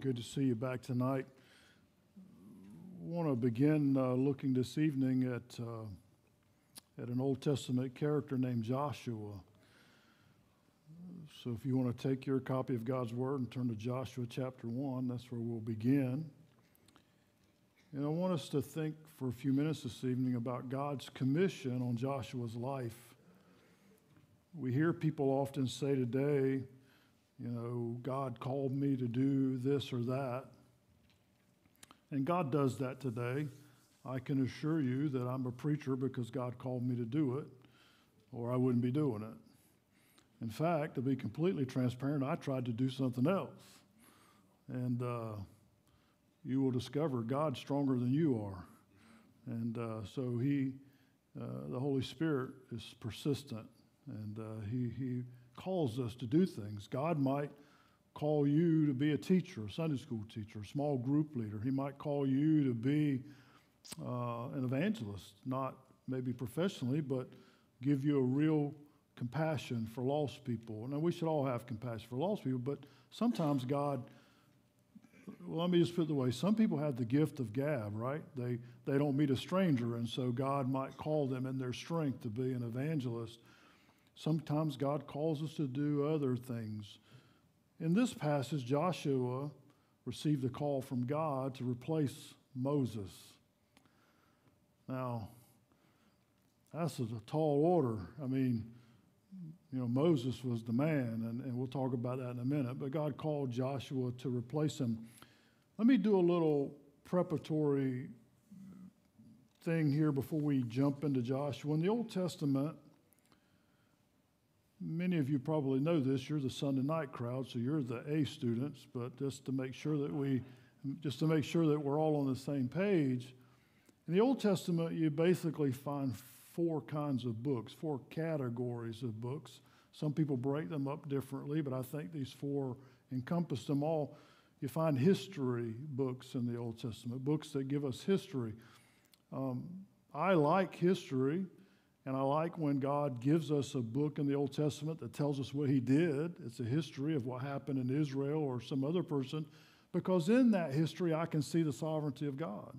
Good to see you back tonight. Want to begin uh, looking this evening at, uh, at an Old Testament character named Joshua. So if you want to take your copy of God's Word and turn to Joshua chapter 1, that's where we'll begin. And I want us to think for a few minutes this evening about God's commission on Joshua's life. We hear people often say today, you know, God called me to do this or that. And God does that today. I can assure you that I'm a preacher because God called me to do it, or I wouldn't be doing it. In fact, to be completely transparent, I tried to do something else. And uh, you will discover God's stronger than you are. And uh, so He, uh, the Holy Spirit, is persistent, and uh, he, he calls us to do things. God might call you to be a teacher, a Sunday school teacher, a small group leader. He might call you to be uh, an evangelist, not maybe professionally, but give you a real compassion for lost people. Now, we should all have compassion for lost people, but sometimes God, well, let me just put it the way some people have the gift of gab, right? They, they don't meet a stranger, and so God might call them in their strength to be an evangelist. Sometimes God calls us to do other things. In this passage, Joshua received a call from God to replace Moses. Now, that's a tall order. I mean, you know, Moses was the man, and, and we'll talk about that in a minute, but God called Joshua to replace him. Let me do a little preparatory thing here before we jump into Joshua. In the Old Testament, Many of you probably know this. You're the Sunday night crowd, so you're the A students. But just to make sure that we, just to make sure that we're all on the same page, in the Old Testament, you basically find four kinds of books, four categories of books. Some people break them up differently, but I think these four encompass them all. You find history books in the Old Testament, books that give us history. Um, I like history and I like when God gives us a book in the Old Testament that tells us what he did. It's a history of what happened in Israel or some other person, because in that history, I can see the sovereignty of God.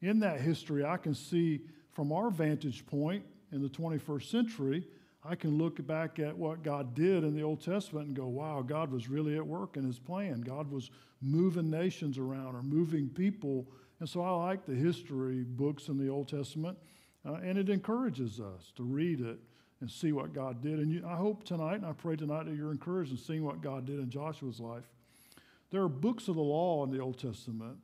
In that history, I can see from our vantage point in the 21st century, I can look back at what God did in the Old Testament and go, wow, God was really at work in his plan. God was moving nations around or moving people. And so I like the history books in the Old Testament. Uh, and it encourages us to read it and see what God did. And you, I hope tonight, and I pray tonight that you're encouraged in seeing what God did in Joshua's life. There are books of the law in the Old Testament,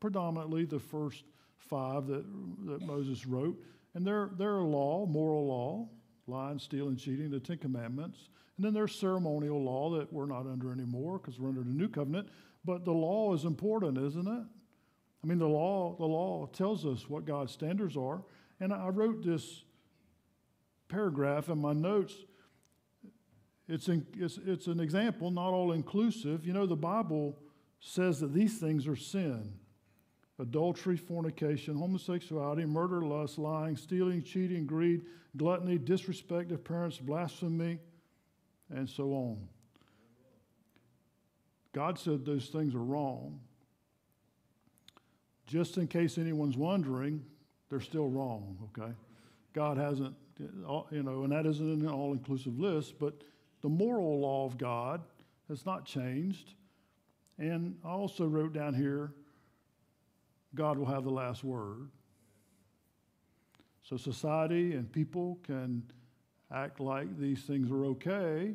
predominantly the first five that, that Moses wrote. And they're, they're law, moral law, lying, stealing, cheating, the Ten Commandments. And then there's ceremonial law that we're not under anymore because we're under the new covenant. But the law is important, isn't it? I mean, the law, the law tells us what God's standards are. And I wrote this paragraph in my notes. It's, in, it's, it's an example, not all inclusive. You know, the Bible says that these things are sin adultery, fornication, homosexuality, murder, lust, lying, stealing, cheating, greed, gluttony, disrespect of parents, blasphemy, and so on. God said those things are wrong. Just in case anyone's wondering, they're still wrong, okay? God hasn't, you know, and that isn't an all inclusive list, but the moral law of God has not changed. And I also wrote down here God will have the last word. So society and people can act like these things are okay.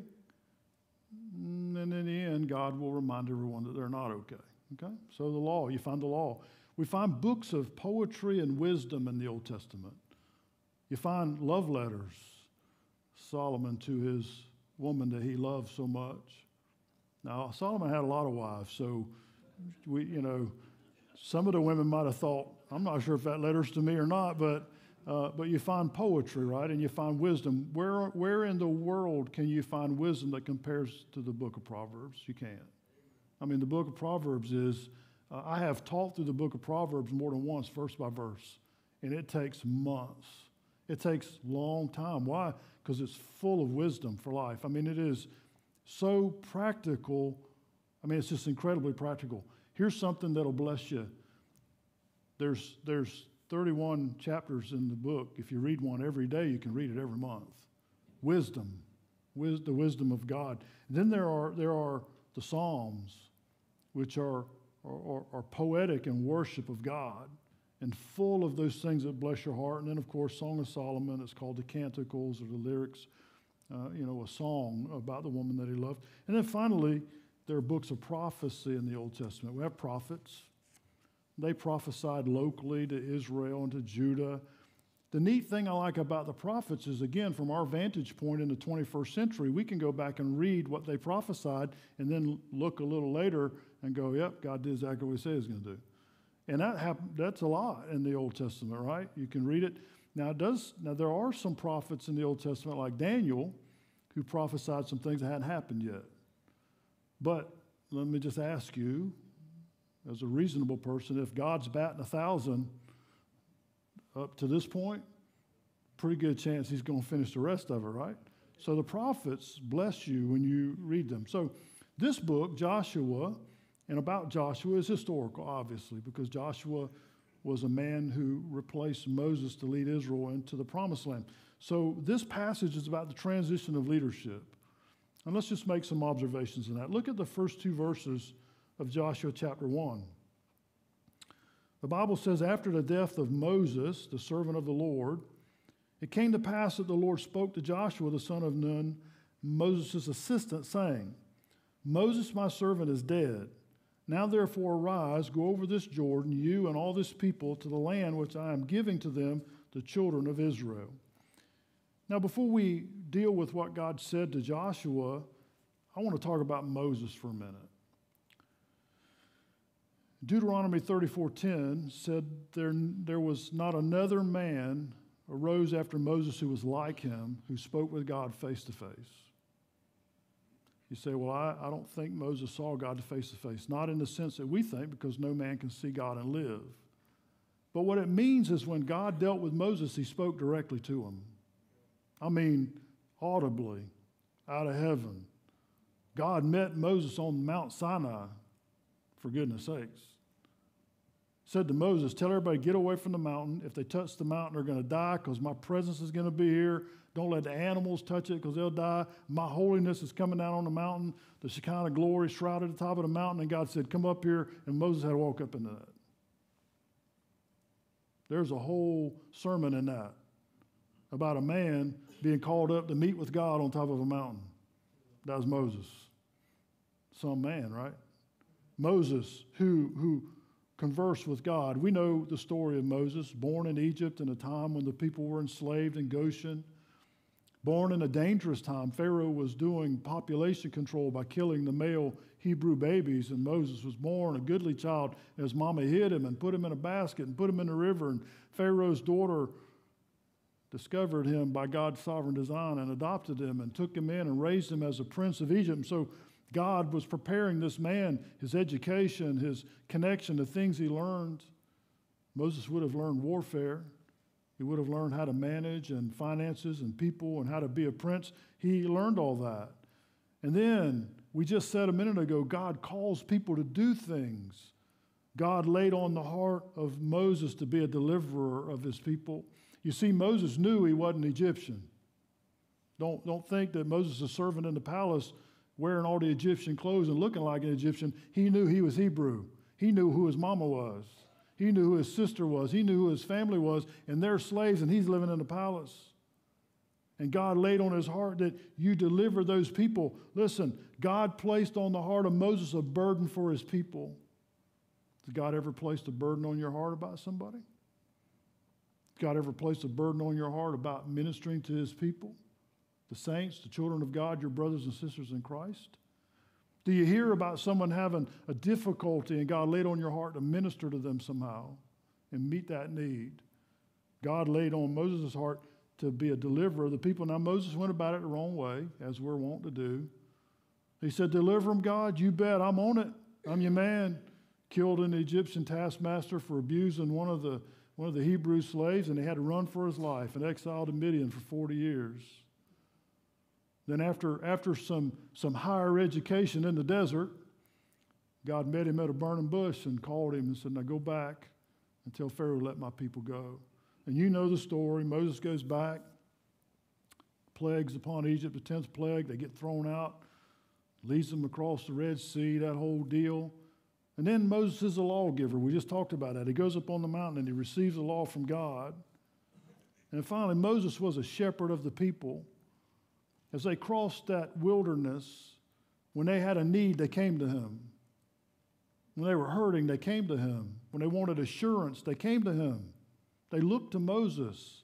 And in the end, God will remind everyone that they're not okay. Okay? So the law, you find the law. We find books of poetry and wisdom in the Old Testament. You find love letters, Solomon to his woman that he loved so much. Now, Solomon had a lot of wives, so we, you know, some of the women might have thought, I'm not sure if that letter's to me or not, but, uh, but you find poetry, right? And you find wisdom. Where, where in the world can you find wisdom that compares to the book of Proverbs? You can't. I mean, the book of Proverbs is uh, I have taught through the book of Proverbs more than once, verse by verse, and it takes months. It takes long time. Why? Because it's full of wisdom for life. I mean, it is so practical I mean, it's just incredibly practical. Here's something that'll bless you. There's, there's 31 chapters in the book. If you read one every day, you can read it every month. Wisdom, wis- the wisdom of God. And then there are, there are the Psalms, which are, are, are poetic and worship of God and full of those things that bless your heart. And then, of course, Song of Solomon, it's called the Canticles or the lyrics, uh, you know, a song about the woman that he loved. And then finally, there are books of prophecy in the Old Testament. We have prophets. They prophesied locally to Israel and to Judah. The neat thing I like about the prophets is, again, from our vantage point in the 21st century, we can go back and read what they prophesied and then look a little later and go, yep, God did exactly what he said he was going to do. And that happened, that's a lot in the Old Testament, right? You can read it. Now, it does, now, there are some prophets in the Old Testament, like Daniel, who prophesied some things that hadn't happened yet. But let me just ask you, as a reasonable person, if God's batting a thousand up to this point, pretty good chance he's going to finish the rest of it, right? So the prophets bless you when you read them. So this book, Joshua, and about Joshua is historical, obviously, because Joshua was a man who replaced Moses to lead Israel into the promised land. So this passage is about the transition of leadership. And let's just make some observations in that. Look at the first two verses of Joshua chapter 1. The Bible says, After the death of Moses, the servant of the Lord, it came to pass that the Lord spoke to Joshua, the son of Nun, Moses' assistant, saying, Moses, my servant, is dead. Now therefore arise, go over this Jordan, you and all this people, to the land which I am giving to them, the children of Israel. Now, before we deal with what God said to Joshua, I want to talk about Moses for a minute. Deuteronomy 34:10 said there, there was not another man arose after Moses who was like him, who spoke with God face to face. You say, well, I, I don't think Moses saw God face to face. Not in the sense that we think, because no man can see God and live. But what it means is when God dealt with Moses, he spoke directly to him. I mean, audibly, out of heaven. God met Moses on Mount Sinai, for goodness sakes. Said to Moses, Tell everybody, get away from the mountain. If they touch the mountain, they're going to die because my presence is going to be here. Don't let the animals touch it because they'll die. My holiness is coming down on the mountain. The Shekinah glory shrouded the top of the mountain. And God said, Come up here. And Moses had to walk up into that. There's a whole sermon in that about a man being called up to meet with God on top of a mountain. That was Moses. Some man, right? Moses, who, who conversed with God. We know the story of Moses, born in Egypt in a time when the people were enslaved in Goshen. Born in a dangerous time, Pharaoh was doing population control by killing the male Hebrew babies, and Moses was born a goodly child. And his mama hid him and put him in a basket and put him in the river. And Pharaoh's daughter discovered him by God's sovereign design and adopted him and took him in and raised him as a prince of Egypt. And so God was preparing this man, his education, his connection, the things he learned. Moses would have learned warfare. He would have learned how to manage and finances and people and how to be a prince. He learned all that. And then we just said a minute ago God calls people to do things. God laid on the heart of Moses to be a deliverer of his people. You see, Moses knew he wasn't Egyptian. Don't, don't think that Moses, a servant in the palace, wearing all the Egyptian clothes and looking like an Egyptian, he knew he was Hebrew. He knew who his mama was. He knew who his sister was. He knew who his family was, and they're slaves, and he's living in the palace. And God laid on his heart that you deliver those people. Listen, God placed on the heart of Moses a burden for his people. Has God ever placed a burden on your heart about somebody? God ever placed a burden on your heart about ministering to his people, the saints, the children of God, your brothers and sisters in Christ? Do you hear about someone having a difficulty and God laid on your heart to minister to them somehow and meet that need? God laid on Moses' heart to be a deliverer of the people. Now, Moses went about it the wrong way, as we're wont to do. He said, Deliver them, God. You bet. I'm on it. I'm your man. Killed an Egyptian taskmaster for abusing one of the, one of the Hebrew slaves, and he had to run for his life and exiled to Midian for 40 years. Then, after, after some, some higher education in the desert, God met him at a burning bush and called him and said, Now go back and tell Pharaoh, let my people go. And you know the story. Moses goes back, plagues upon Egypt, the tenth plague, they get thrown out, leads them across the Red Sea, that whole deal. And then Moses is a lawgiver. We just talked about that. He goes up on the mountain and he receives the law from God. And finally, Moses was a shepherd of the people. As they crossed that wilderness, when they had a need, they came to him. When they were hurting, they came to him. When they wanted assurance, they came to him. They looked to Moses.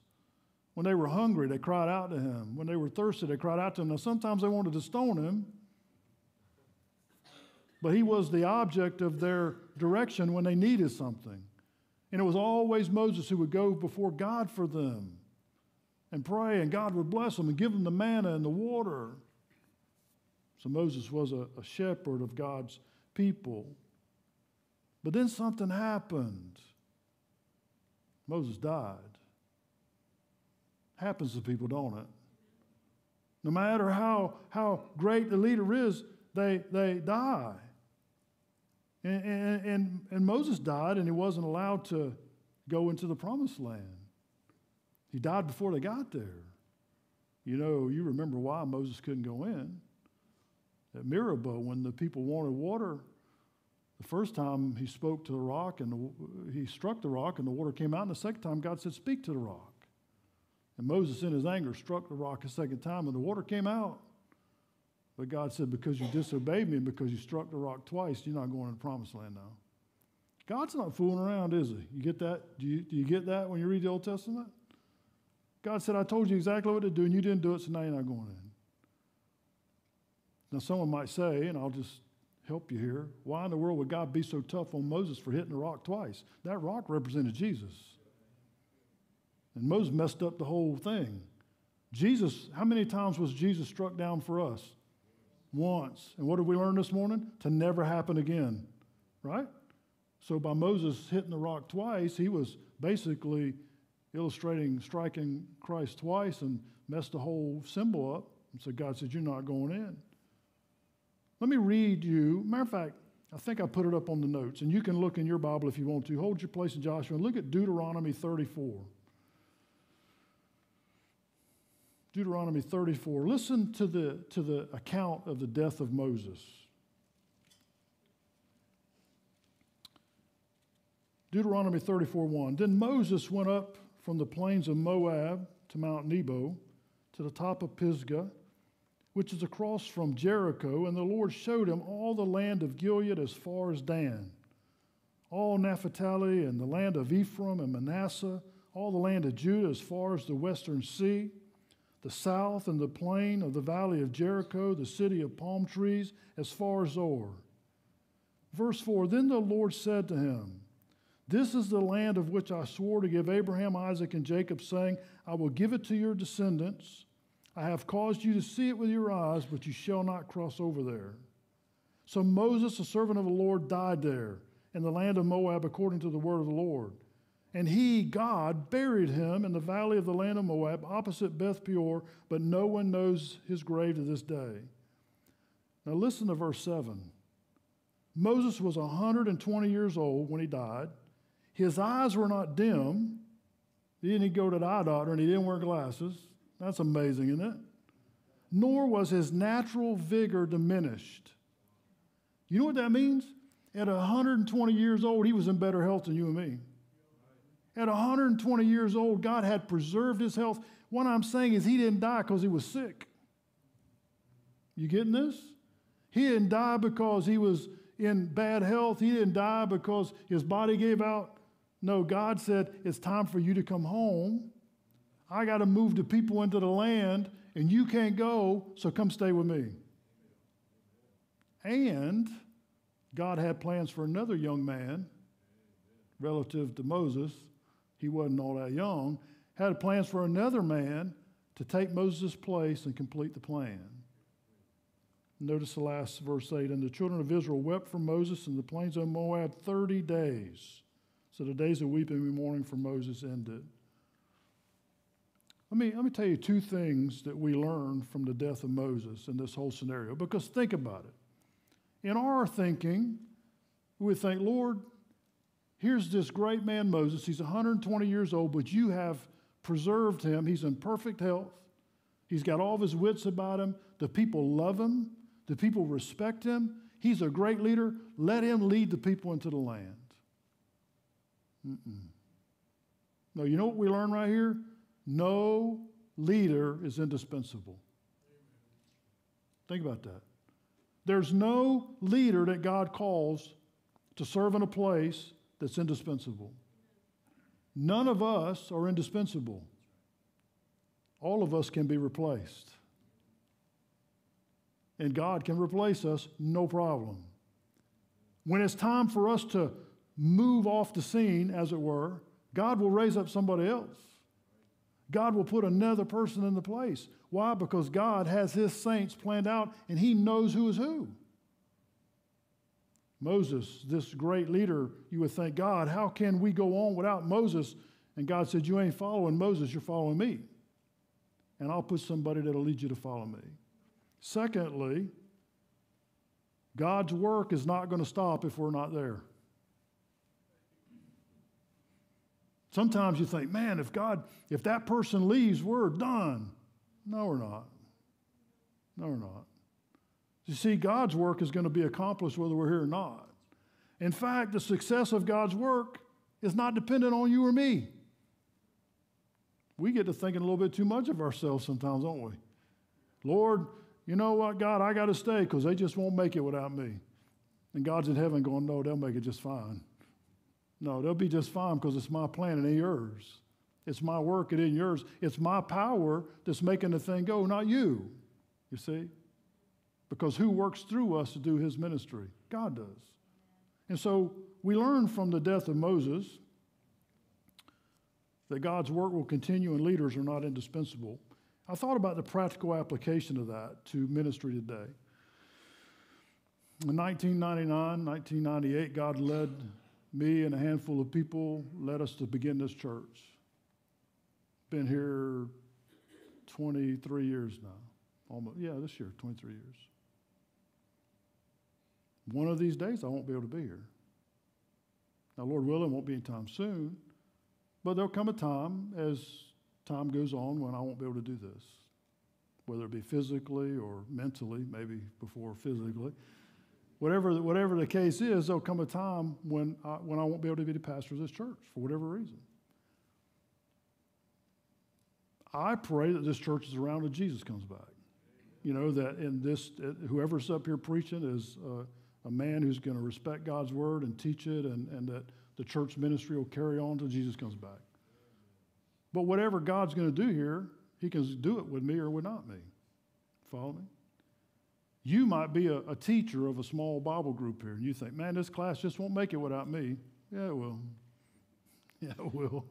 When they were hungry, they cried out to him. When they were thirsty, they cried out to him. Now, sometimes they wanted to stone him, but he was the object of their direction when they needed something. And it was always Moses who would go before God for them and pray, and God would bless them and give them the manna and the water. So Moses was a, a shepherd of God's people. But then something happened. Moses died. Happens to people, don't it? No matter how, how great the leader is, they, they die. And, and, and, and Moses died, and he wasn't allowed to go into the promised land. He died before they got there. You know, you remember why Moses couldn't go in. At Meribah, when the people wanted water, the first time he spoke to the rock and the, he struck the rock and the water came out. And the second time, God said, Speak to the rock. And Moses, in his anger, struck the rock a second time and the water came out. But God said, Because you disobeyed me and because you struck the rock twice, you're not going to the promised land now. God's not fooling around, is he? You get that? Do you, do you get that when you read the Old Testament? God said, I told you exactly what to do and you didn't do it, so now you're not going in. Now, someone might say, and I'll just help you here. Why in the world would God be so tough on Moses for hitting the rock twice? That rock represented Jesus. And Moses messed up the whole thing. Jesus, how many times was Jesus struck down for us? Once. And what did we learn this morning? To never happen again, right? So by Moses hitting the rock twice, he was basically illustrating striking Christ twice and messed the whole symbol up. And so God said, You're not going in. Let me read you. Matter of fact, I think I put it up on the notes, and you can look in your Bible if you want to. Hold your place in Joshua and look at Deuteronomy 34. Deuteronomy 34. Listen to the, to the account of the death of Moses. Deuteronomy 34 1. Then Moses went up from the plains of Moab to Mount Nebo to the top of Pisgah which is across from Jericho, and the Lord showed him all the land of Gilead as far as Dan, all Naphtali and the land of Ephraim and Manasseh, all the land of Judah as far as the western sea, the south and the plain of the valley of Jericho, the city of palm trees, as far as Zoar. Verse 4 Then the Lord said to him, This is the land of which I swore to give Abraham, Isaac, and Jacob, saying, I will give it to your descendants. I have caused you to see it with your eyes, but you shall not cross over there. So Moses, the servant of the Lord, died there in the land of Moab according to the word of the Lord. And he, God, buried him in the valley of the land of Moab opposite Beth Peor, but no one knows his grave to this day. Now listen to verse 7. Moses was 120 years old when he died. His eyes were not dim. He didn't go to the eye doctor and he didn't wear glasses. That's amazing, isn't it? Nor was his natural vigor diminished. You know what that means? At 120 years old, he was in better health than you and me. At 120 years old, God had preserved his health. What I'm saying is, he didn't die because he was sick. You getting this? He didn't die because he was in bad health. He didn't die because his body gave out. No, God said, It's time for you to come home. I got to move the people into the land, and you can't go, so come stay with me. And God had plans for another young man relative to Moses. He wasn't all that young. Had plans for another man to take Moses' place and complete the plan. Notice the last verse 8. And the children of Israel wept for Moses in the plains of Moab 30 days. So the days of weeping and mourning for Moses ended. Let me, let me tell you two things that we learned from the death of Moses in this whole scenario, because think about it. In our thinking, we think, Lord, here's this great man Moses. He's 120 years old, but you have preserved him. He's in perfect health. He's got all of his wits about him. The people love him. The people respect him. He's a great leader. Let him lead the people into the land. Mm-mm. No, you know what we learn right here? No leader is indispensable. Think about that. There's no leader that God calls to serve in a place that's indispensable. None of us are indispensable. All of us can be replaced. And God can replace us, no problem. When it's time for us to move off the scene, as it were, God will raise up somebody else. God will put another person in the place. Why? Because God has his saints planned out and he knows who is who. Moses, this great leader, you would think, God, how can we go on without Moses? And God said, You ain't following Moses, you're following me. And I'll put somebody that'll lead you to follow me. Secondly, God's work is not going to stop if we're not there. Sometimes you think, man, if God, if that person leaves, we're done. No, we're not. No, we're not. You see, God's work is going to be accomplished whether we're here or not. In fact, the success of God's work is not dependent on you or me. We get to thinking a little bit too much of ourselves sometimes, don't we? Lord, you know what, God, I got to stay because they just won't make it without me. And God's in heaven going, no, they'll make it just fine. No, they'll be just fine because it's my plan and ain't yours. It's my work, it ain't yours. It's my power that's making the thing go, not you. You see? Because who works through us to do his ministry? God does. And so we learn from the death of Moses that God's work will continue and leaders are not indispensable. I thought about the practical application of that to ministry today. In 1999, 1998, God led me and a handful of people, led us to begin this church. Been here 23 years now. Almost, yeah, this year, 23 years. One of these days, I won't be able to be here. Now, Lord willing, won't be anytime soon, but there'll come a time as time goes on when I won't be able to do this, whether it be physically or mentally, maybe before physically. Whatever, whatever the case is, there'll come a time when I, when I won't be able to be the pastor of this church for whatever reason. I pray that this church is around when Jesus comes back. You know, that in this, uh, whoever's up here preaching is uh, a man who's going to respect God's word and teach it, and, and that the church ministry will carry on until Jesus comes back. But whatever God's going to do here, He can do it with me or without me. Follow me? You might be a, a, teacher of a small Bible group here, and you think, man, this class just won't make it without me. Yeah, it will. Yeah, it will.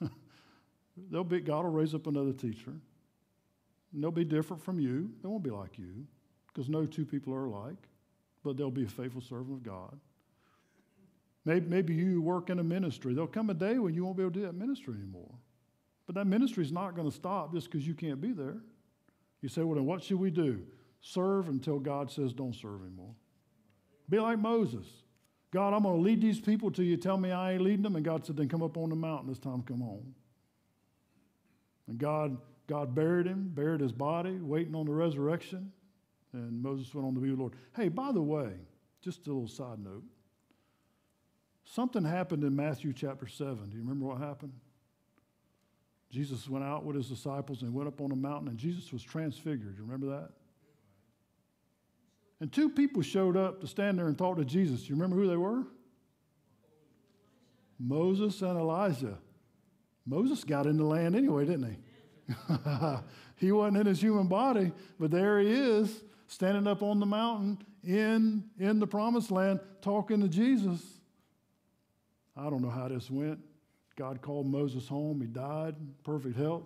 they'll be, God will raise up another teacher. And they'll be different from you. They won't be like you, because no two people are alike, but they'll be a faithful servant of God. Maybe, maybe you work in a ministry. There'll come a day when you won't be able to do that ministry anymore. But that ministry is not going to stop just because you can't be there. You say, well, then what should we do? Serve until God says don't serve anymore. Be like Moses. God, I'm going to lead these people till you tell me I ain't leading them. And God said, then come up on the mountain. This time come home. And God, God buried him, buried his body, waiting on the resurrection. And Moses went on to be the Lord. Hey, by the way, just a little side note. Something happened in Matthew chapter 7. Do you remember what happened? Jesus went out with his disciples and went up on a mountain, and Jesus was transfigured. You remember that? And two people showed up to stand there and talk to Jesus. You remember who they were? Moses and Elijah. Moses got in the land anyway, didn't he? he wasn't in his human body, but there he is, standing up on the mountain in, in the promised land, talking to Jesus. I don't know how this went. God called Moses home. He died, in perfect health.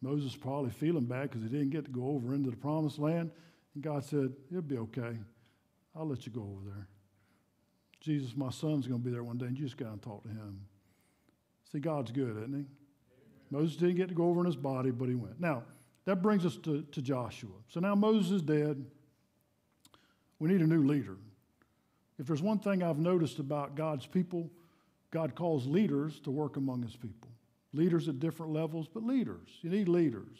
Moses probably feeling bad because he didn't get to go over into the promised land. And God said, It'll be okay. I'll let you go over there. Jesus, my son's going to be there one day, and you just got to talk to him. See, God's good, isn't he? Amen. Moses didn't get to go over in his body, but he went. Now, that brings us to, to Joshua. So now Moses is dead. We need a new leader. if there's one thing I've noticed about God's people, God calls leaders to work among his people. Leaders at different levels, but leaders. You need leaders.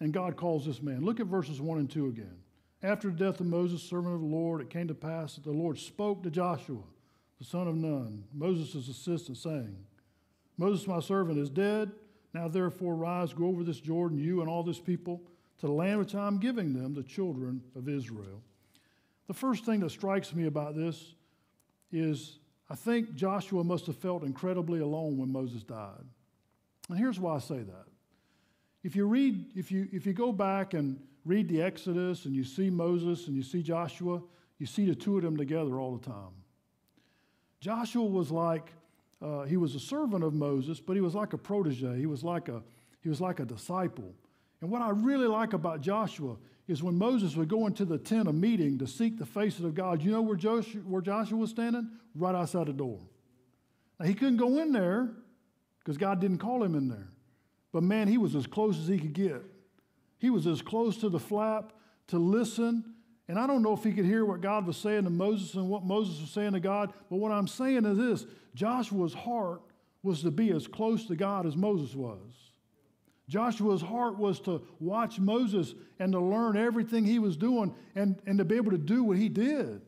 And God calls this man. Look at verses 1 and 2 again. After the death of Moses, servant of the Lord, it came to pass that the Lord spoke to Joshua, the son of Nun, Moses' assistant, saying, Moses, my servant, is dead. Now therefore rise, go over this Jordan, you and all this people, to the land which I am giving them, the children of Israel. The first thing that strikes me about this is I think Joshua must have felt incredibly alone when Moses died. And here's why I say that. If you read, if you, if you go back and read the Exodus and you see Moses and you see Joshua, you see the two of them together all the time. Joshua was like, uh, he was a servant of Moses, but he was like a protege. He was like a, he was like a disciple. And what I really like about Joshua is when Moses would go into the tent of meeting to seek the faces of God, you know where Joshua, where Joshua was standing? Right outside the door. Now, he couldn't go in there because God didn't call him in there. But man, he was as close as he could get. He was as close to the flap to listen. And I don't know if he could hear what God was saying to Moses and what Moses was saying to God, but what I'm saying is this Joshua's heart was to be as close to God as Moses was. Joshua's heart was to watch Moses and to learn everything he was doing and, and to be able to do what he did.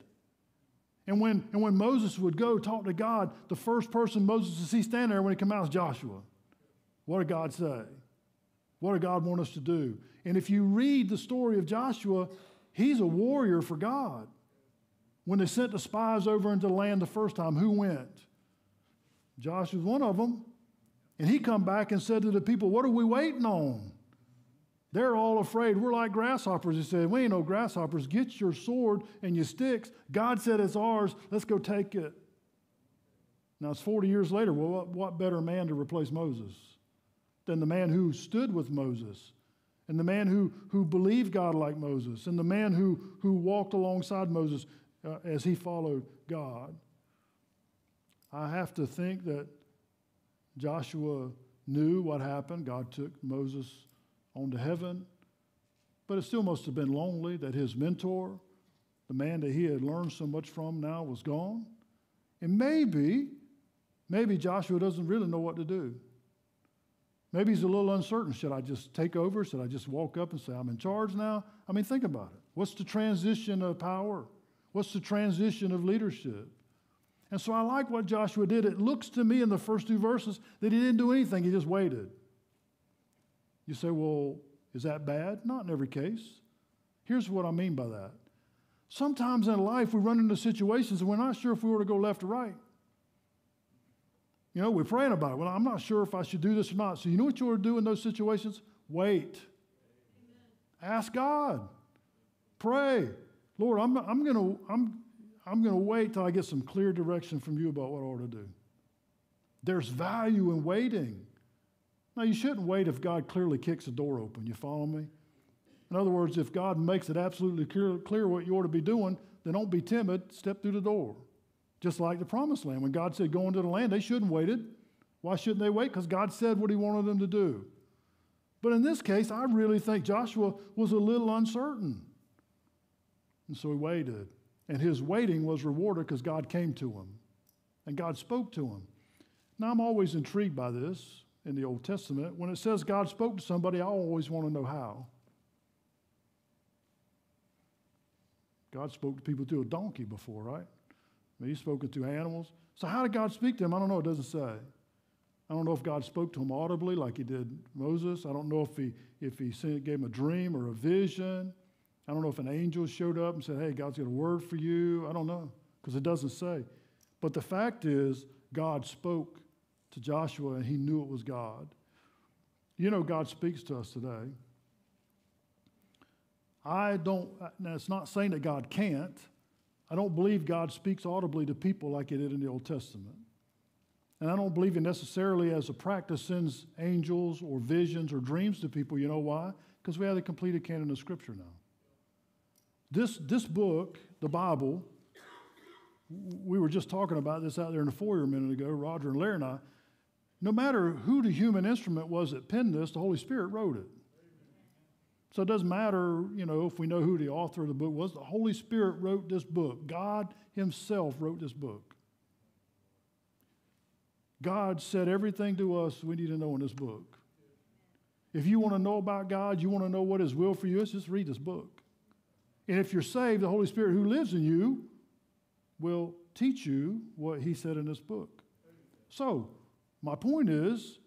And when, and when Moses would go talk to God, the first person Moses would see standing there when he come out is Joshua. What did God say? What did God want us to do? And if you read the story of Joshua, he's a warrior for God. When they sent the spies over into the land the first time, who went? Joshua was one of them. And he come back and said to the people, What are we waiting on? They're all afraid. We're like grasshoppers. He said, We ain't no grasshoppers. Get your sword and your sticks. God said it's ours. Let's go take it. Now it's 40 years later. Well, what, what better man to replace Moses than the man who stood with Moses and the man who, who believed God like Moses and the man who, who walked alongside Moses uh, as he followed God? I have to think that Joshua knew what happened. God took Moses on to heaven. But it still must have been lonely that his mentor, the man that he had learned so much from, now was gone. And maybe, maybe Joshua doesn't really know what to do. Maybe he's a little uncertain. Should I just take over? Should I just walk up and say, I'm in charge now? I mean, think about it. What's the transition of power? What's the transition of leadership? And so I like what Joshua did. It looks to me in the first two verses that he didn't do anything, he just waited. You say, well, is that bad? Not in every case. Here's what I mean by that. Sometimes in life we run into situations and we're not sure if we were to go left or right. You know, we're praying about it. Well, I'm not sure if I should do this or not. So, you know what you ought to do in those situations? Wait. Amen. Ask God. Pray. Lord, I'm, I'm going to, I'm, I'm to wait till I get some clear direction from you about what I ought to do. There's value in waiting. Now, you shouldn't wait if God clearly kicks the door open. You follow me? In other words, if God makes it absolutely clear, clear what you ought to be doing, then don't be timid. Step through the door. Just like the promised land. When God said, go into the land, they shouldn't waited. Why shouldn't they wait? Because God said what he wanted them to do. But in this case, I really think Joshua was a little uncertain. And so he waited. And his waiting was rewarded because God came to him and God spoke to him. Now, I'm always intrigued by this in the Old Testament. When it says God spoke to somebody, I always want to know how. God spoke to people through a donkey before, right? He's spoken to animals. So, how did God speak to him? I don't know. It doesn't say. I don't know if God spoke to him audibly like he did Moses. I don't know if he, if he gave him a dream or a vision. I don't know if an angel showed up and said, Hey, God's got a word for you. I don't know, because it doesn't say. But the fact is, God spoke to Joshua and he knew it was God. You know, God speaks to us today. I don't, now it's not saying that God can't. I don't believe God speaks audibly to people like he did in the Old Testament. And I don't believe he necessarily, as a practice, sends angels or visions or dreams to people. You know why? Because we have the completed canon of Scripture now. This, this book, the Bible, we were just talking about this out there in the foyer a minute ago, Roger and Larry and I. No matter who the human instrument was that penned this, the Holy Spirit wrote it. So it doesn't matter, you know, if we know who the author of the book was. The Holy Spirit wrote this book. God Himself wrote this book. God said everything to us we need to know in this book. If you want to know about God, you want to know what His will for you, is just read this book. And if you're saved, the Holy Spirit who lives in you will teach you what He said in this book. So, my point is,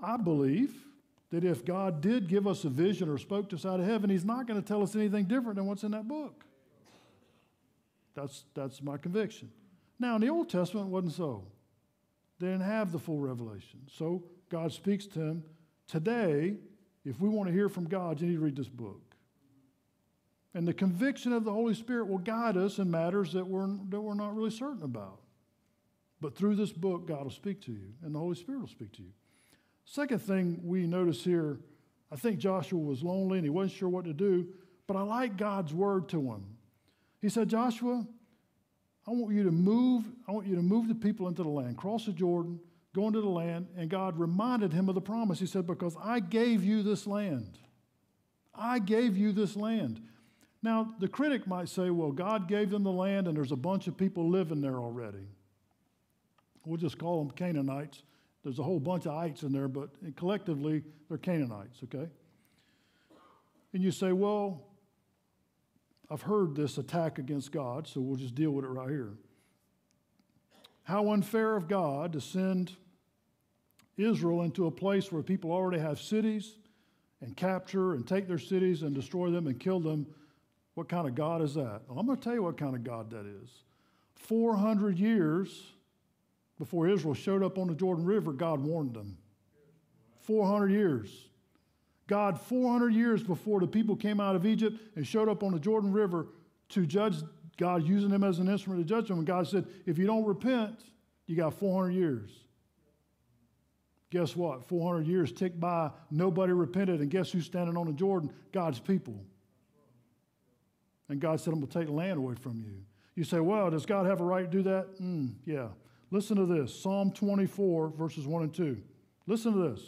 I believe that if God did give us a vision or spoke to us out of heaven, He's not going to tell us anything different than what's in that book. That's, that's my conviction. Now, in the Old Testament, it wasn't so. They didn't have the full revelation. So God speaks to him. Today, if we want to hear from God, you need to read this book. And the conviction of the Holy Spirit will guide us in matters that we're, that we're not really certain about. But through this book, God will speak to you, and the Holy Spirit will speak to you. Second thing we notice here, I think Joshua was lonely and he wasn't sure what to do, but I like God's word to him. He said, Joshua, I want you to move, I want you to move the people into the land, cross the Jordan, go into the land, and God reminded him of the promise. He said, Because I gave you this land. I gave you this land. Now, the critic might say, well, God gave them the land and there's a bunch of people living there already. We'll just call them Canaanites. There's a whole bunch of ites in there, but collectively, they're Canaanites, okay? And you say, well, I've heard this attack against God, so we'll just deal with it right here. How unfair of God to send Israel into a place where people already have cities and capture and take their cities and destroy them and kill them. What kind of God is that? Well, I'm going to tell you what kind of God that is. 400 years before Israel showed up on the Jordan River, God warned them. 400 years. God, 400 years before the people came out of Egypt and showed up on the Jordan River to judge God, using them as an instrument to judge them. And God said, if you don't repent, you got 400 years. Guess what? 400 years ticked by, nobody repented, and guess who's standing on the Jordan? God's people. And God said, I'm going to take land away from you. You say, well, does God have a right to do that? Mm, yeah. Listen to this Psalm 24, verses 1 and 2. Listen to this.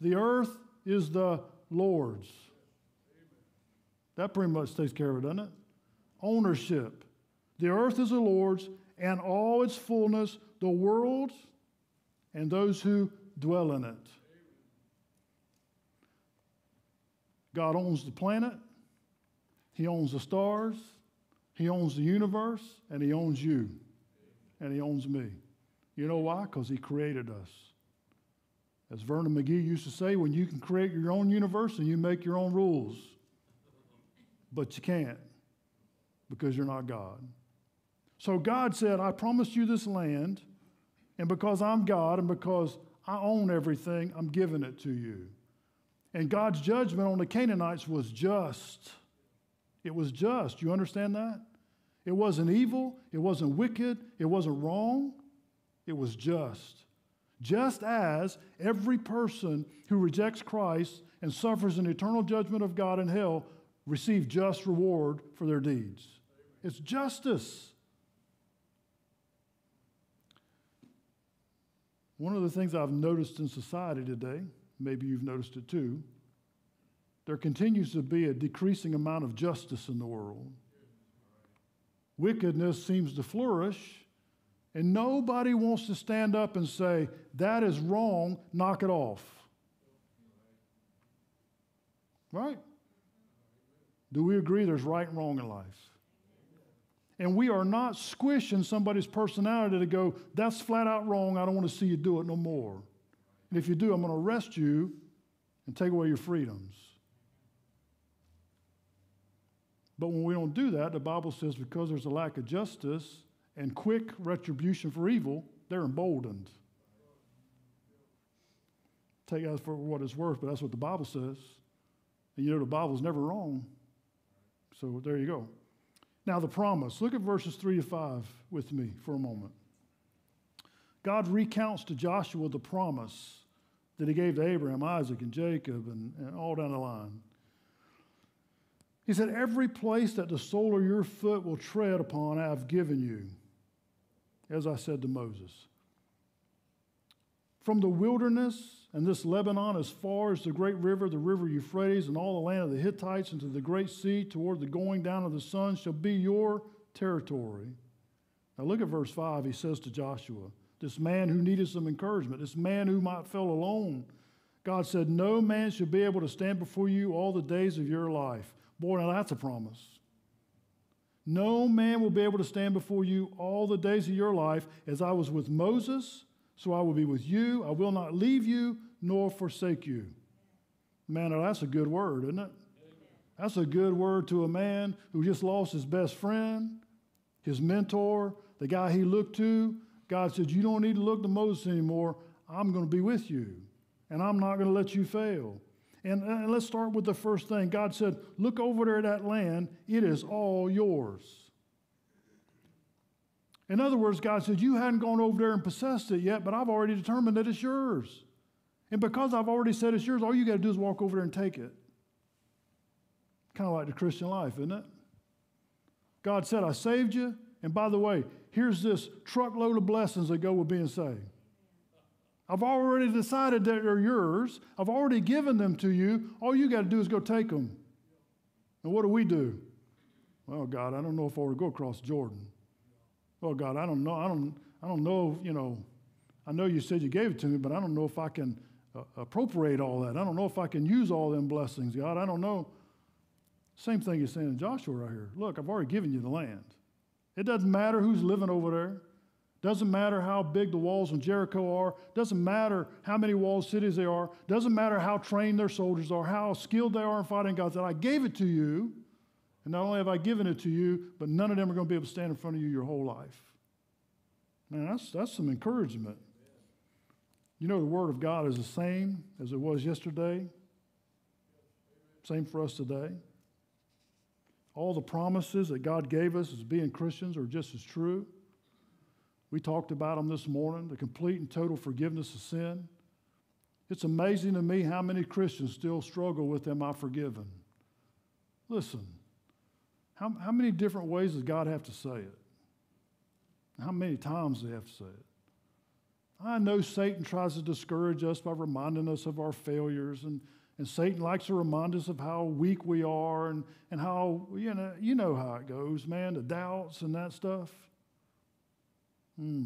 The earth is the Lord's. That pretty much takes care of it, doesn't it? Ownership. The earth is the Lord's and all its fullness, the world and those who dwell in it. God owns the planet, He owns the stars, He owns the universe, and He owns you, and He owns me. You know why? Because He created us. As Vernon McGee used to say, when you can create your own universe and you make your own rules, but you can't because you're not God. So God said, I promised you this land, and because I'm God and because I own everything, I'm giving it to you. And God's judgment on the Canaanites was just. It was just. You understand that? It wasn't evil, it wasn't wicked, it wasn't wrong, it was just. Just as every person who rejects Christ and suffers an eternal judgment of God in hell receive just reward for their deeds. It's justice. One of the things I've noticed in society today, maybe you've noticed it too, there continues to be a decreasing amount of justice in the world. Wickedness seems to flourish, and nobody wants to stand up and say, that is wrong, knock it off. Right? Do we agree there's right and wrong in life? And we are not squishing somebody's personality to go, that's flat out wrong, I don't want to see you do it no more. And if you do, I'm going to arrest you and take away your freedoms. But when we don't do that, the Bible says because there's a lack of justice, and quick retribution for evil, they're emboldened. Take that for what it's worth, but that's what the Bible says. And you know, the Bible's never wrong. So there you go. Now, the promise. Look at verses 3 to 5 with me for a moment. God recounts to Joshua the promise that he gave to Abraham, Isaac, and Jacob, and, and all down the line. He said, Every place that the sole of your foot will tread upon, I have given you as I said to Moses. From the wilderness and this Lebanon as far as the great river, the river Euphrates, and all the land of the Hittites, into the great sea toward the going down of the sun shall be your territory. Now look at verse 5. He says to Joshua, this man who needed some encouragement, this man who might feel alone. God said, No man shall be able to stand before you all the days of your life. Boy, now that's a promise. No man will be able to stand before you all the days of your life. As I was with Moses, so I will be with you. I will not leave you nor forsake you. Man, that's a good word, isn't it? That's a good word to a man who just lost his best friend, his mentor, the guy he looked to. God said, You don't need to look to Moses anymore. I'm going to be with you, and I'm not going to let you fail. And, uh, and let's start with the first thing. God said, Look over there at that land, it is all yours. In other words, God said, You hadn't gone over there and possessed it yet, but I've already determined that it's yours. And because I've already said it's yours, all you got to do is walk over there and take it. Kind of like the Christian life, isn't it? God said, I saved you. And by the way, here's this truckload of blessings that go with being saved. I've already decided that they're yours. I've already given them to you. All you got to do is go take them. And what do we do? Well, God, I don't know if I to go across Jordan. Oh God, I don't know. I don't. I don't know. You know, I know you said you gave it to me, but I don't know if I can uh, appropriate all that. I don't know if I can use all them blessings, God. I don't know. Same thing he's saying in Joshua right here. Look, I've already given you the land. It doesn't matter who's living over there. Doesn't matter how big the walls in Jericho are. Doesn't matter how many walled cities they are. Doesn't matter how trained their soldiers are, how skilled they are in fighting. God said, I gave it to you. And not only have I given it to you, but none of them are going to be able to stand in front of you your whole life. Man, that's, that's some encouragement. You know, the Word of God is the same as it was yesterday, same for us today. All the promises that God gave us as being Christians are just as true. We talked about them this morning the complete and total forgiveness of sin. It's amazing to me how many Christians still struggle with Am I forgiven? Listen, how, how many different ways does God have to say it? How many times does He have to say it? I know Satan tries to discourage us by reminding us of our failures, and, and Satan likes to remind us of how weak we are and, and how, you know, you know how it goes, man, the doubts and that stuff. Hmm.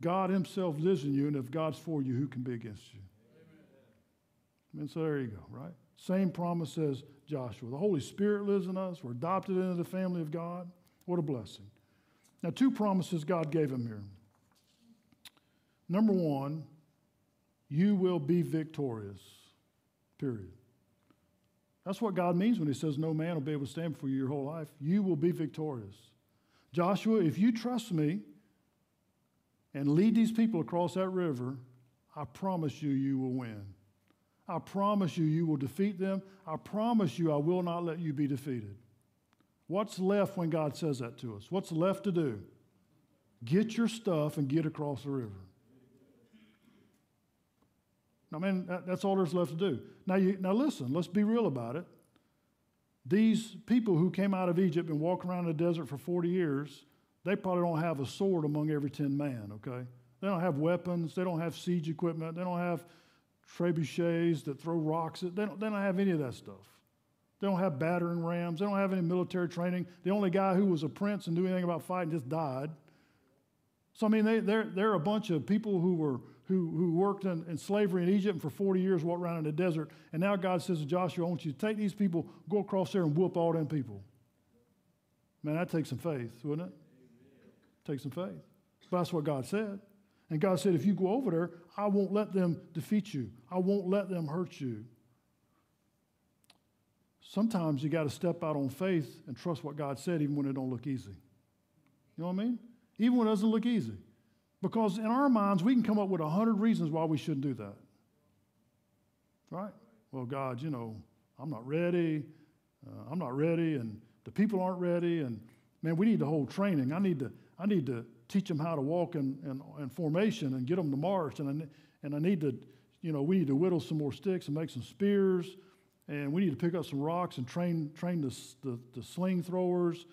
God Himself lives in you, and if God's for you, who can be against you? Amen. And so there you go, right? Same promise as Joshua. The Holy Spirit lives in us. We're adopted into the family of God. What a blessing. Now, two promises God gave him here. Number one, you will be victorious, period. That's what God means when He says, No man will be able to stand for you your whole life. You will be victorious. Joshua, if you trust me, and lead these people across that river, I promise you, you will win. I promise you, you will defeat them. I promise you, I will not let you be defeated. What's left when God says that to us? What's left to do? Get your stuff and get across the river. I mean, that, that's all there's left to do. Now, you, now listen, let's be real about it. These people who came out of Egypt and walked around the desert for 40 years, they probably don't have a sword among every 10 man, okay? They don't have weapons. They don't have siege equipment. They don't have trebuchets that throw rocks. They don't, they don't have any of that stuff. They don't have battering rams. They don't have any military training. The only guy who was a prince and knew anything about fighting just died. So, I mean, they, they're, they're a bunch of people who, were, who, who worked in, in slavery in Egypt for 40 years, walked around in the desert. And now God says to Joshua, I want you to take these people, go across there and whoop all them people. Man, that takes some faith, wouldn't it? Take some faith. But that's what God said. And God said, if you go over there, I won't let them defeat you. I won't let them hurt you. Sometimes you got to step out on faith and trust what God said, even when it don't look easy. You know what I mean? Even when it doesn't look easy. Because in our minds, we can come up with a hundred reasons why we shouldn't do that. Right? Well, God, you know, I'm not ready. Uh, I'm not ready, and the people aren't ready, and man, we need the whole training. I need to I need to teach them how to walk in, in, in formation and get them to march. And I, and I need to, you know, we need to whittle some more sticks and make some spears. And we need to pick up some rocks and train, train the, the, the sling throwers.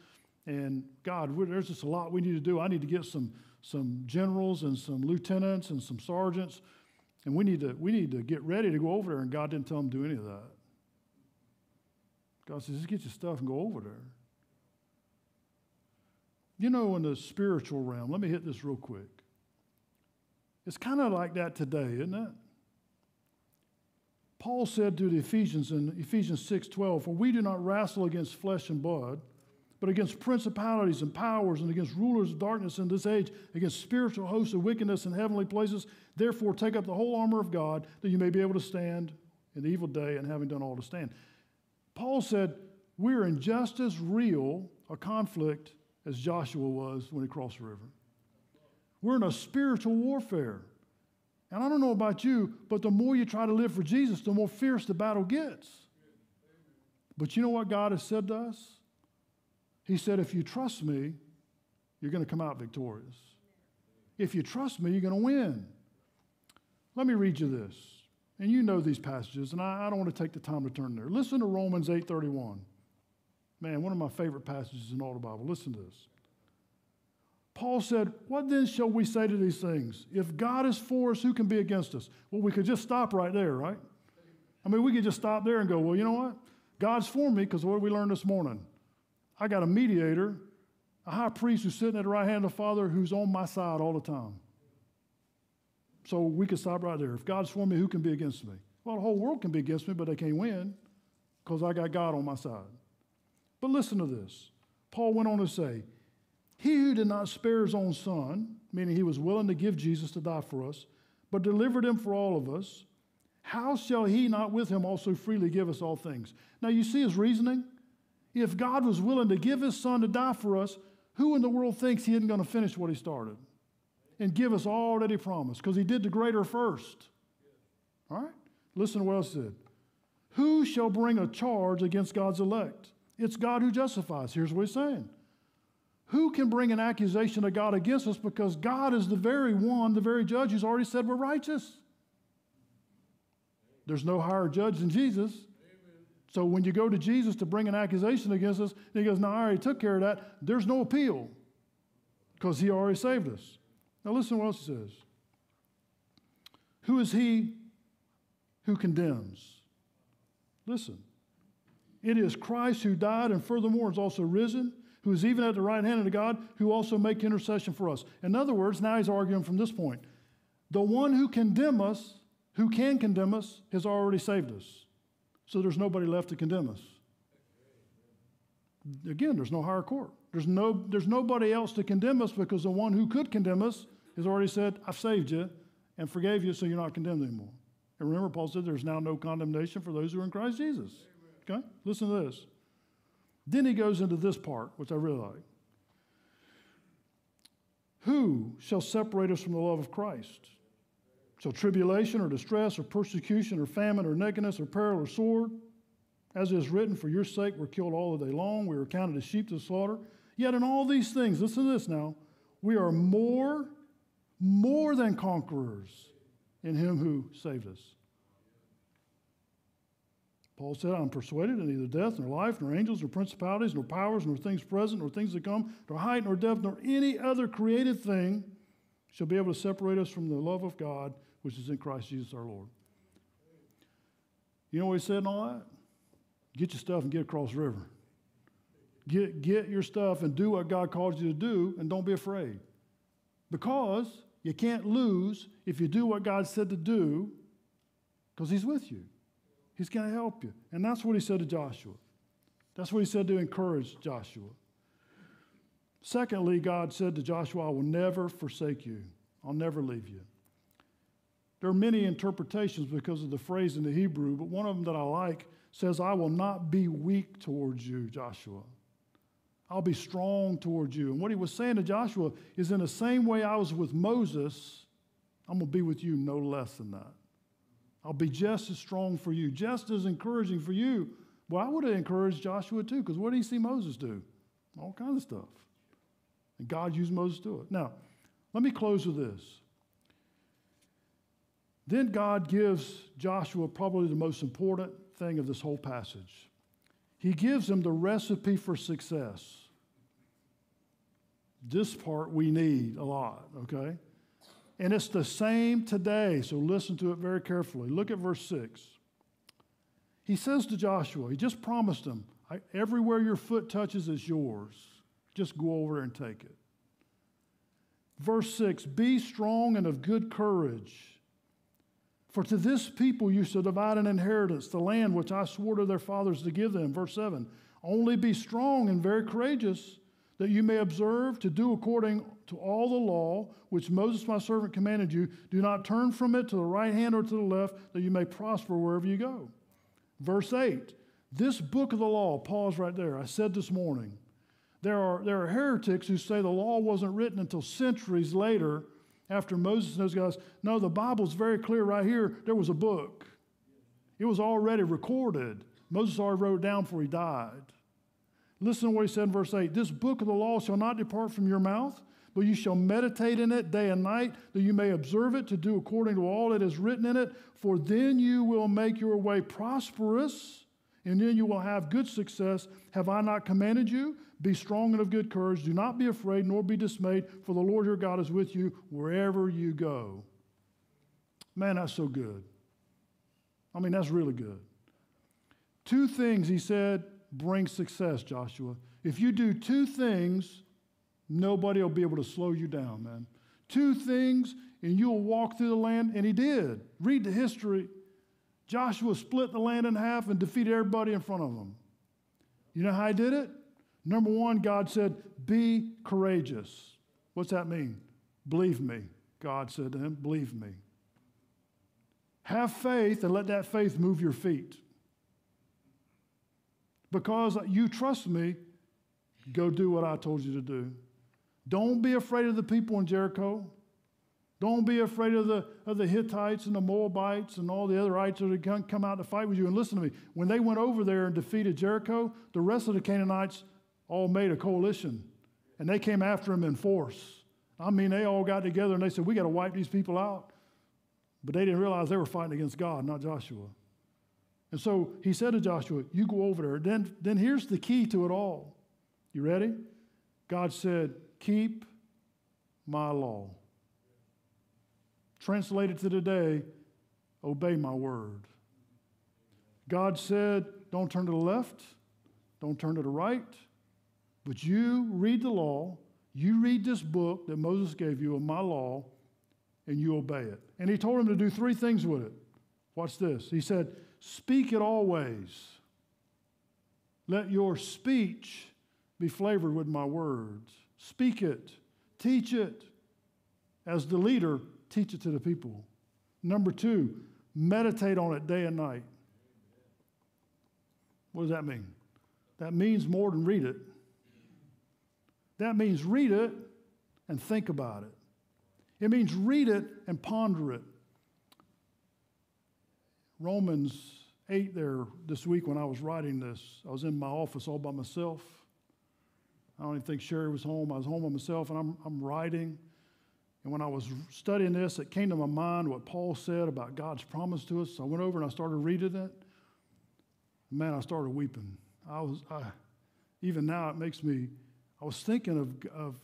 And God, there's just a lot we need to do. I need to get some, some generals and some lieutenants and some sergeants And we need to, we need to get ready to go over there, and God didn't tell him to do any of that. God says, just get your stuff and go over there. You know, in the spiritual realm, let me hit this real quick. It's kind of like that today, isn't it? Paul said to the Ephesians in Ephesians 6:12, "For we do not wrestle against flesh and blood, but against principalities and powers and against rulers of darkness in this age, against spiritual hosts of wickedness in heavenly places. Therefore, take up the whole armor of God, that you may be able to stand in the evil day, and having done all to stand." Paul said, "We're in just as real a conflict as Joshua was when he crossed the river. We're in a spiritual warfare." And I don't know about you, but the more you try to live for Jesus, the more fierce the battle gets. But you know what God has said to us? He said, if you trust me, you're going to come out victorious. If you trust me, you're going to win. Let me read you this. And you know these passages, and I, I don't want to take the time to turn there. Listen to Romans 8:31. Man, one of my favorite passages in all the Bible. Listen to this. Paul said, What then shall we say to these things? If God is for us, who can be against us? Well, we could just stop right there, right? I mean, we could just stop there and go, Well, you know what? God's for me because what did we learn this morning? I got a mediator, a high priest who's sitting at the right hand of the Father who's on my side all the time. So we could stop right there. If God's for me, who can be against me? Well, the whole world can be against me, but they can't win because I got God on my side. But listen to this. Paul went on to say, he who did not spare his own son, meaning he was willing to give Jesus to die for us, but delivered him for all of us, how shall he not with him also freely give us all things? Now you see his reasoning? If God was willing to give his son to die for us, who in the world thinks he isn't going to finish what he started and give us all that he promised? Because he did the greater first. All right? Listen to what else said. Who shall bring a charge against God's elect? It's God who justifies. Here's what he's saying. Who can bring an accusation of God against us because God is the very one, the very judge who's already said we're righteous? There's no higher judge than Jesus. So when you go to Jesus to bring an accusation against us, he goes, No, I already took care of that. There's no appeal because he already saved us. Now listen to what else it says. Who is he who condemns? Listen. It is Christ who died and furthermore is also risen, who is even at the right hand of God, who also make intercession for us. In other words, now he's arguing from this point. The one who condemn us, who can condemn us, has already saved us. So there's nobody left to condemn us. Again, there's no higher court. There's, no, there's nobody else to condemn us because the one who could condemn us has already said, I've saved you and forgave you so you're not condemned anymore. And remember, Paul said there's now no condemnation for those who are in Christ Jesus. Okay? Listen to this. Then he goes into this part, which I really like. Who shall separate us from the love of Christ? So, tribulation or distress or persecution or famine or nakedness or peril or sword, as it is written, for your sake we're killed all the day long, we are counted as sheep to slaughter. Yet in all these things, listen to this now, we are more, more than conquerors in him who saved us. Paul said, I'm persuaded that neither death, nor life, nor angels, nor principalities, nor powers, nor things present, nor things to come, nor height, nor depth, nor any other created thing shall be able to separate us from the love of God which is in Christ Jesus our Lord. You know what he said in all that? Get your stuff and get across the river. Get, get your stuff and do what God calls you to do, and don't be afraid. Because you can't lose if you do what God said to do, because He's with you. He's going to help you. And that's what He said to Joshua. That's what He said to encourage Joshua. Secondly, God said to Joshua, I will never forsake you, I'll never leave you. There are many interpretations because of the phrase in the Hebrew, but one of them that I like says, I will not be weak towards you, Joshua. I'll be strong towards you. And what he was saying to Joshua is in the same way I was with Moses, I'm going to be with you no less than that. I'll be just as strong for you, just as encouraging for you. Well, I would have encouraged Joshua too, because what did he see Moses do? All kinds of stuff. And God used Moses to do it. Now, let me close with this. Then God gives Joshua probably the most important thing of this whole passage. He gives him the recipe for success. This part we need a lot, okay? And it's the same today, so listen to it very carefully. Look at verse 6. He says to Joshua, he just promised him, everywhere your foot touches is yours. Just go over and take it. Verse 6 Be strong and of good courage. For to this people you shall divide an inheritance, the land which I swore to their fathers to give them. Verse 7 Only be strong and very courageous, that you may observe to do according to all the law which Moses my servant commanded you. Do not turn from it to the right hand or to the left, that you may prosper wherever you go. Verse 8 This book of the law, pause right there. I said this morning, there are, there are heretics who say the law wasn't written until centuries later after Moses and those guys. No, the Bible's very clear right here. There was a book, it was already recorded. Moses already wrote it down before he died. Listen to what he said in verse 8 This book of the law shall not depart from your mouth, but you shall meditate in it day and night, that you may observe it to do according to all that is written in it. For then you will make your way prosperous, and then you will have good success. Have I not commanded you? Be strong and of good courage. Do not be afraid, nor be dismayed, for the Lord your God is with you wherever you go. Man, that's so good. I mean, that's really good. Two things he said bring success, Joshua. If you do two things, nobody will be able to slow you down, man. Two things, and you'll walk through the land, and he did. Read the history. Joshua split the land in half and defeated everybody in front of him. You know how he did it? Number one, God said, Be courageous. What's that mean? Believe me. God said to him, Believe me. Have faith and let that faith move your feet. Because you trust me, go do what I told you to do. Don't be afraid of the people in Jericho. Don't be afraid of the, of the Hittites and the Moabites and all the other ites that are come out to fight with you. And listen to me, when they went over there and defeated Jericho, the rest of the Canaanites all made a coalition and they came after him in force. I mean, they all got together and they said, We got to wipe these people out. But they didn't realize they were fighting against God, not Joshua. And so he said to Joshua, You go over there. Then, then here's the key to it all. You ready? God said, Keep my law. Translated to today, obey my word. God said, Don't turn to the left, don't turn to the right, but you read the law, you read this book that Moses gave you of my law, and you obey it. And he told him to do three things with it. Watch this. He said, Speak it always. Let your speech be flavored with my words. Speak it, teach it. As the leader, teach it to the people. Number two, meditate on it day and night. What does that mean? That means more than read it. That means read it and think about it. It means read it and ponder it. Romans 8 there this week when I was writing this, I was in my office all by myself. I don't even think Sherry was home. I was home by myself and I'm, I'm writing. And when I was studying this, it came to my mind what Paul said about God's promise to us. So I went over and I started reading it. Man, I started weeping. I was, I, even now, it makes me I was thinking of, of,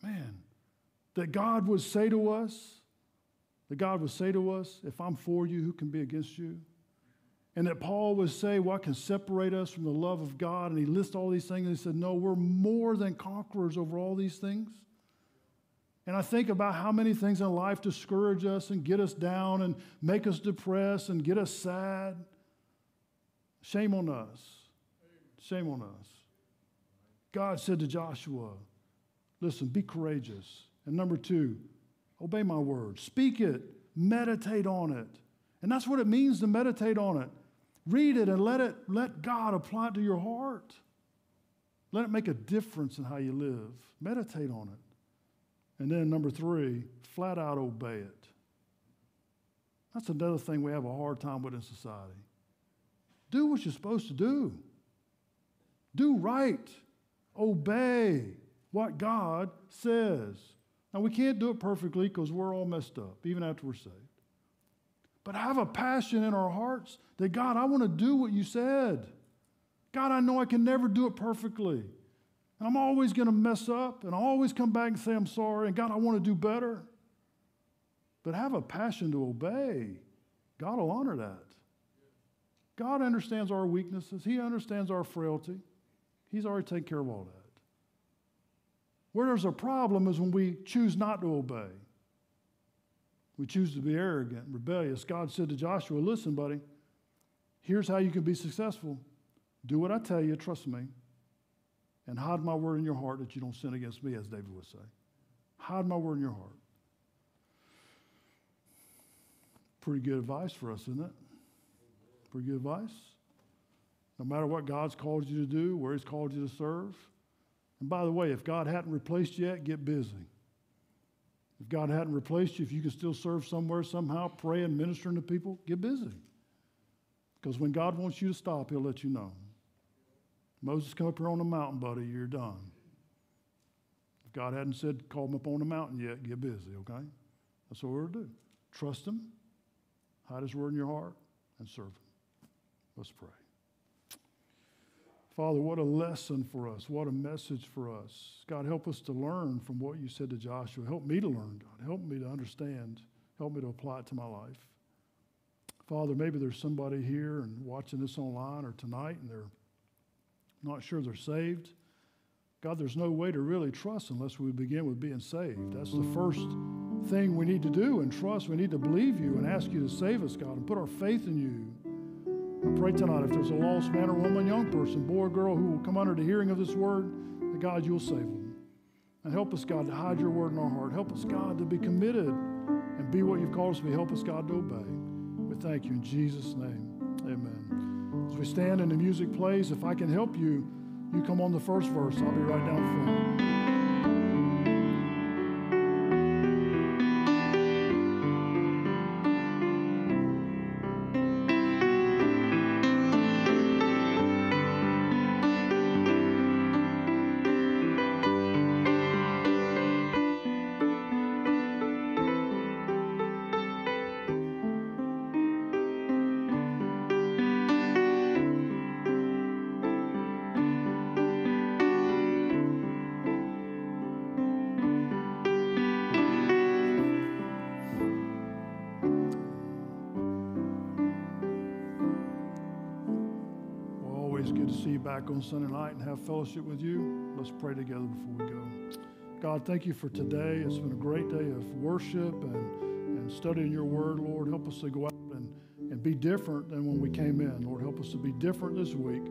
man, that God would say to us, that God would say to us, if I'm for you, who can be against you? And that Paul would say, what can separate us from the love of God? And he lists all these things and he said, no, we're more than conquerors over all these things. And I think about how many things in life discourage us and get us down and make us depressed and get us sad. Shame on us. Shame on us. God said to Joshua, Listen, be courageous. And number two, obey my word. Speak it, meditate on it. And that's what it means to meditate on it. Read it and let it let God apply it to your heart. Let it make a difference in how you live. Meditate on it. And then number three, flat out obey it. That's another thing we have a hard time with in society. Do what you're supposed to do. Do right. Obey what God says. Now, we can't do it perfectly because we're all messed up, even after we're saved. But I have a passion in our hearts that, God, I want to do what you said. God, I know I can never do it perfectly. And I'm always going to mess up, and I always come back and say, I'm sorry. And God, I want to do better. but have a passion to obey. God will honor that. God understands our weaknesses, He understands our frailty. He's already taken care of all that. Where there's a problem is when we choose not to obey. We choose to be arrogant, rebellious. God said to Joshua, Listen, buddy, here's how you can be successful. Do what I tell you, trust me, and hide my word in your heart that you don't sin against me, as David would say. Hide my word in your heart. Pretty good advice for us, isn't it? Pretty good advice. No matter what God's called you to do, where He's called you to serve. And by the way, if God hadn't replaced you yet, get busy. If God hadn't replaced you, if you can still serve somewhere somehow, praying, ministering to people, get busy. Because when God wants you to stop, He'll let you know. Moses, come up here on the mountain, buddy, you're done. If God hadn't said, call him up on the mountain yet, get busy, okay? That's what we're to do. Trust Him, hide His word in your heart, and serve Him. Let's pray. Father, what a lesson for us. What a message for us. God, help us to learn from what you said to Joshua. Help me to learn, God. Help me to understand. Help me to apply it to my life. Father, maybe there's somebody here and watching this online or tonight and they're not sure they're saved. God, there's no way to really trust unless we begin with being saved. That's the first thing we need to do and trust. We need to believe you and ask you to save us, God, and put our faith in you. I pray tonight if there's a lost man or woman, young person, boy or girl who will come under the hearing of this word, that God, you'll save them. And help us, God, to hide your word in our heart. Help us, God, to be committed and be what you've called us to be. Help us, God, to obey. We thank you in Jesus' name. Amen. As we stand and the music plays, if I can help you, you come on the first verse. I'll be right down front. Sunday night and have fellowship with you. Let's pray together before we go. God, thank you for today. It's been a great day of worship and, and studying your word. Lord, help us to go out and, and be different than when we came in. Lord, help us to be different this week.